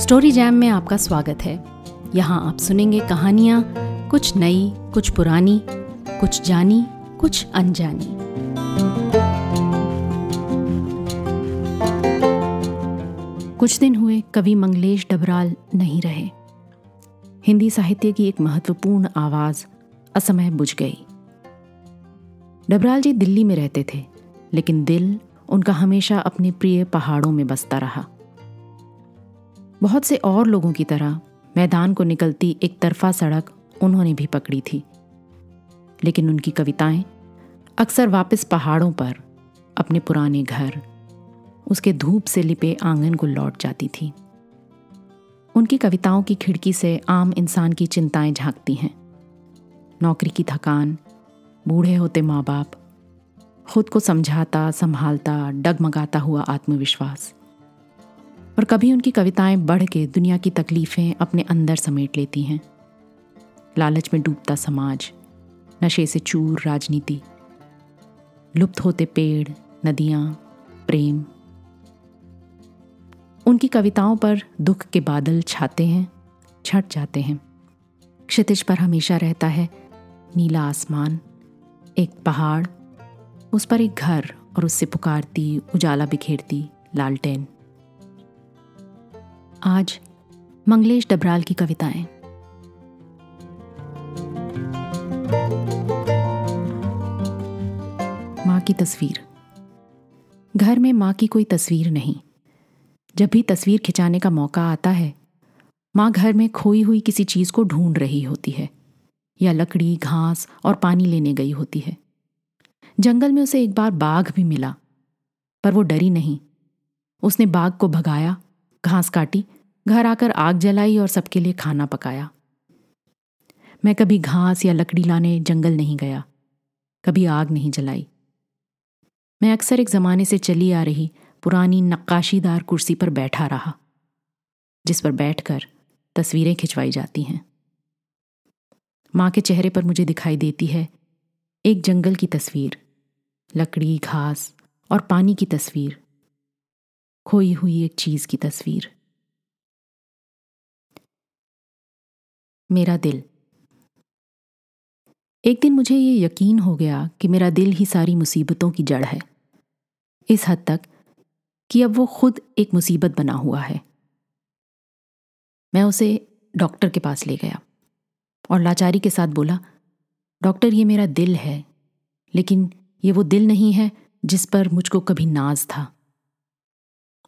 Story jam में आपका स्वागत है। यहाँ आप सुनेंगे कहानियाँ, कुछ नई, कुछ पुरानी, कुछ जानी, कुछ अनजानी। कुछ दिन हुए कवि मंगलेश डबराल नहीं रहे। हिंदी साहित्य की एक महत्वपूर्ण आवाज़ असमय बुझ गई। डबराल जी दिल्ली में रहते थे, लेकिन दिल उनका हमेशा अपने प्रिय पहाड़ों में बसता रहा। बहुत से और लोगों की तरह मैदान को निकलती एक तरफा सड़क उन्होंने भी पकड़ी थी। लेकिन उनकी कविताएँ अक्सर वापस पहाड़ों पर अपने पुराने घर, उसके धूप से लिपे आँगन को लौट जाती थी। उनकी कविताओं की खिड़की से आम इंसान की चिंताएँ झांकती हैं। नौकरी की थकान, बूढ़े होते माँ बाप खुद को समझाता, संभालता, डगमगाता हुआ आत्मविश्वास। और कभी उनकी कविताएँ बढ़ के दुनिया की तकलीफें अपने अंदर समेट लेती हैं। लालच में डूबता समाज, नशे से चूर राजनीति, लुप्त होते पेड़, नदियाँ, प्रेम। उनकी कविताओं पर दुख के बादल छाते हैं, छट जाते हैं। क्षितिज पर हमेशा रहता है नीला आसमान, एक पहाड़, उस पर एक घर और उससे पुकारती, उजाला बिखेरती लालटेन। आज मंगलेश डबराल की कविताएँ। माँ की तस्वीर। घर में माँ की कोई तस्वीर नहीं। जब भी तस्वीर खिंचाने का मौका आता है, माँ घर में खोई हुई किसी चीज़ को ढूंढ रही होती है, या लकड़ी, घास और पानी लेने गई होती है। जंगल में उसे एक बार बाघ भी मिला, पर वो डरी नहीं। उसने बाघ को भगाया घास काटी, घर आकर आग जलाई और सबके लिए खाना पकाया। मैं कभी घास या लकड़ी लाने जंगल नहीं गया, कभी आग नहीं जलाई। मैं अक्सर एक जमाने से चली आ रही पुरानी नक्काशीदार कुर्सी पर बैठा रहा, जिस पर बैठकर तस्वीरें खिंचवाई जाती हैं। माँ के चेहरे पर मुझे दिखाई देती है एक जंगल की तस्वीर, लकड़ी, घास और पानी की तस्वीर। खोई हुई एक चीज़ की तस्वीर। मेरा दिल। एक दिन मुझे ये यकीन हो गया कि मेरा दिल ही सारी मुसीबतों की जड़ है। इस हद तक कि अब वो खुद एक मुसीबत बना हुआ है। मैं उसे डॉक्टर के पास ले गया और लाचारी के साथ बोला, डॉक्टर, ये मेरा दिल है, लेकिन ये वो दिल नहीं है जिस पर मुझको कभी नाज था।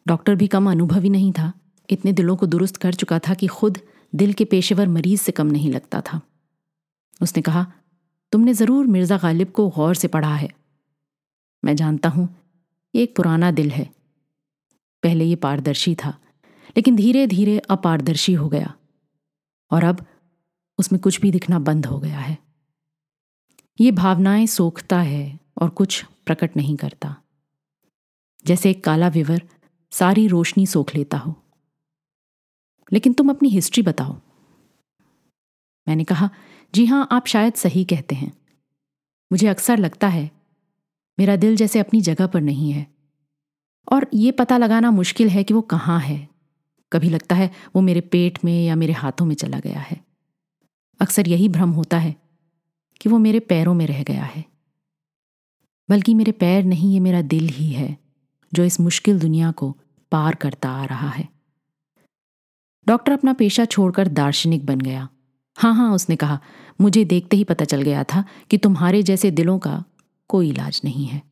डॉक्टर भी कम अनुभवी नहीं था। इतने दिलों को दुरुस्त कर चुका था कि खुद दिल के पेशेवर मरीज़ से कम नहीं लगता था। उसने कहा, तुमने ज़रूर मिर्ज़ा गालिब को गौर से पढ़ा है। मैं जानता हूँ, ये एक पुराना दिल है। पहले ये पारदर्शी था, लेकिन धीरे धीरे अपारदर्शी हो गया। और अब उसमें कुछ भी दिखना बंद हो गया है। ये भावनाएँ सोखता है और कुछ प्रकट नहीं करता। जैसे एक काला विवर सारी रोशनी सोख लेता हो। लेकिन तुम अपनी हिस्ट्री बताओ। मैंने कहा, जी हाँ, आप शायद सही कहते हैं। मुझे अक्सर लगता है, मेरा दिल जैसे अपनी जगह पर नहीं है। और ये पता लगाना मुश्किल है कि वो कहाँ है। कभी लगता है, वो मेरे पेट में या मेरे हाथों में चला गया है। अक्सर यही भ्रम होता है कि वो मेरे पैरों में रह गया है। बल्कि मेरे पैर नहीं, ये मेरा दिल ही है, जो इस मुश्किल दुनिया को पार करता आ रहा है। डॉक्टर अपना पेशा छोड़कर दार्शनिक बन गया। हाँ हाँ उसने कहा, मुझे देखते ही पता चल गया था कि तुम्हारे जैसे दिलों का कोई इलाज नहीं है।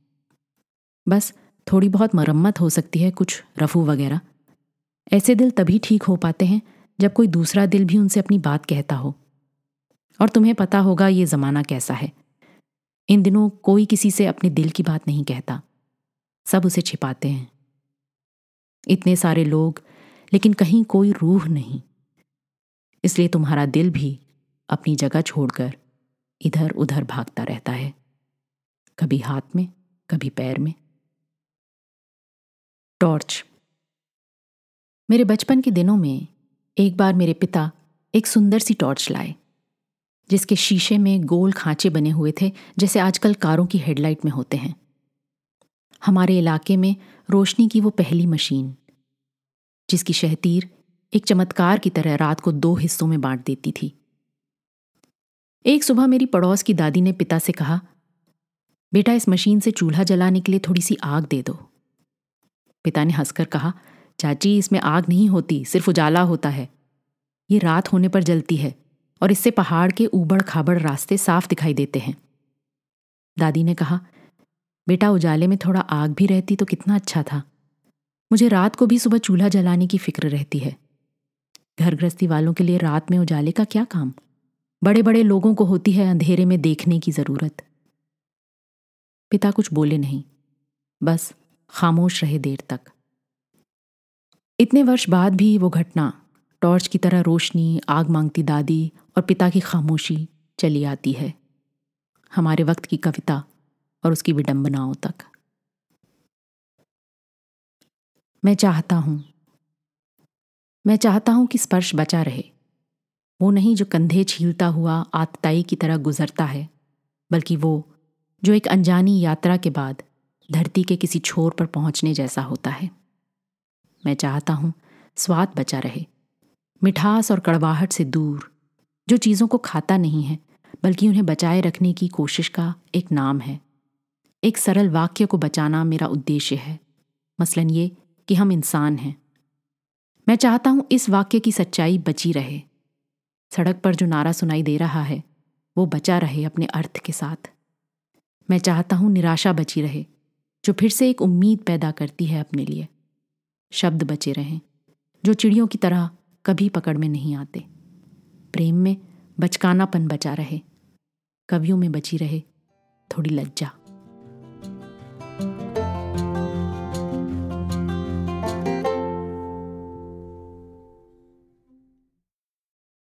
बस, थोड़ी बहुत मरम्मत हो सकती है, कुछ रफू वगैरह। ऐसे दिल तभी ठीक हो पाते हैं, जब कोई दूसरा दिल भी उनसे अपनी बात कहता हो। और तुम्हें पता होगा ये जमाना कैसा है। इन दिनों कोई किसी से अपने दिल की बात नहीं कहता। सब उसे छिपाते हैं। इतने सारे लोग, लेकिन कहीं कोई रूह नहीं। इसलिए तुम्हारा दिल भी अपनी जगह छोड़कर इधर उधर भागता रहता है। कभी हाथ में, कभी पैर में। टॉर्च। मेरे बचपन के दिनों में एक बार मेरे पिता एक सुंदर सी टॉर्च लाए, जिसके शीशे में गोल खांचे बने हुए थे, जैसे आजकल कारों की हेडलाइट में होते हैं। हमारे इलाके में रोशनी की वो पहली मशीन, जिसकी शहतीर एक चमत्कार की तरह रात को दो हिस्सों में बांट देती थी। एक सुबह मेरी पड़ोस की दादी ने पिता से कहा, बेटा, इस मशीन से चूल्हा जलाने के लिए थोड़ी सी आग दे दो। पिता ने हंसकर कहा, चाची, इसमें आग नहीं होती, सिर्फ़ उजाला होता है। ये रात होने पर जलती है और इससे पहाड़ के ऊबड़ खाबड़ रास्ते साफ़ दिखाई देते हैं। दादी ने कहा बेटा उजाले में थोड़ा आग भी रहती तो कितना अच्छा था। मुझे रात को भी सुबह चूल्हा जलाने की फ़िक्र रहती है। घर गृहस्थी वालों के लिए रात में उजाले का क्या काम? बड़े बड़े लोगों को होती है अंधेरे में देखने की ज़रूरत। पिता कुछ बोले नहीं। बस खामोश रहे देर तक। इतने वर्ष बाद भी वो घटना, टॉर्च की तरह रोशनी, आग मांगती दादी और पिता की खामोशी चली आती है। हमारे वक्त की कविता। और उसकी विडंबनाओं तक। मैं चाहता हूँ, मैं चाहता हूँ कि स्पर्श बचा रहे। वो नहीं जो कंधे छीलता हुआ आतताई की तरह गुजरता है, बल्कि वो जो एक अनजानी यात्रा के बाद धरती के किसी छोर पर पहुँचने जैसा होता है। मैं चाहता हूँ स्वाद बचा रहे, मिठास और कड़वाहट से दूर, जो चीज़ों को खाता नहीं है, बल्कि उन्हें बचाए रखने की कोशिश का एक नाम है। एक सरल वाक्य को बचाना मेरा उद्देश्य है। मसलन ये कि हम इंसान हैं। मैं चाहता हूँ इस वाक्य की सच्चाई बची रहे। सड़क पर जो नारा सुनाई दे रहा है, वो बचा रहे अपने अर्थ के साथ। मैं चाहता हूँ निराशा बची रहे, जो फिर से एक उम्मीद पैदा करती है अपने लिए। शब्द बचे रहें, जो चिड़ियों की तरह कभी पकड़ में नहीं आते। प्रेम में बचकानापन बचा रहे, कवियों में बची रहे, थोड़ी लज्जा।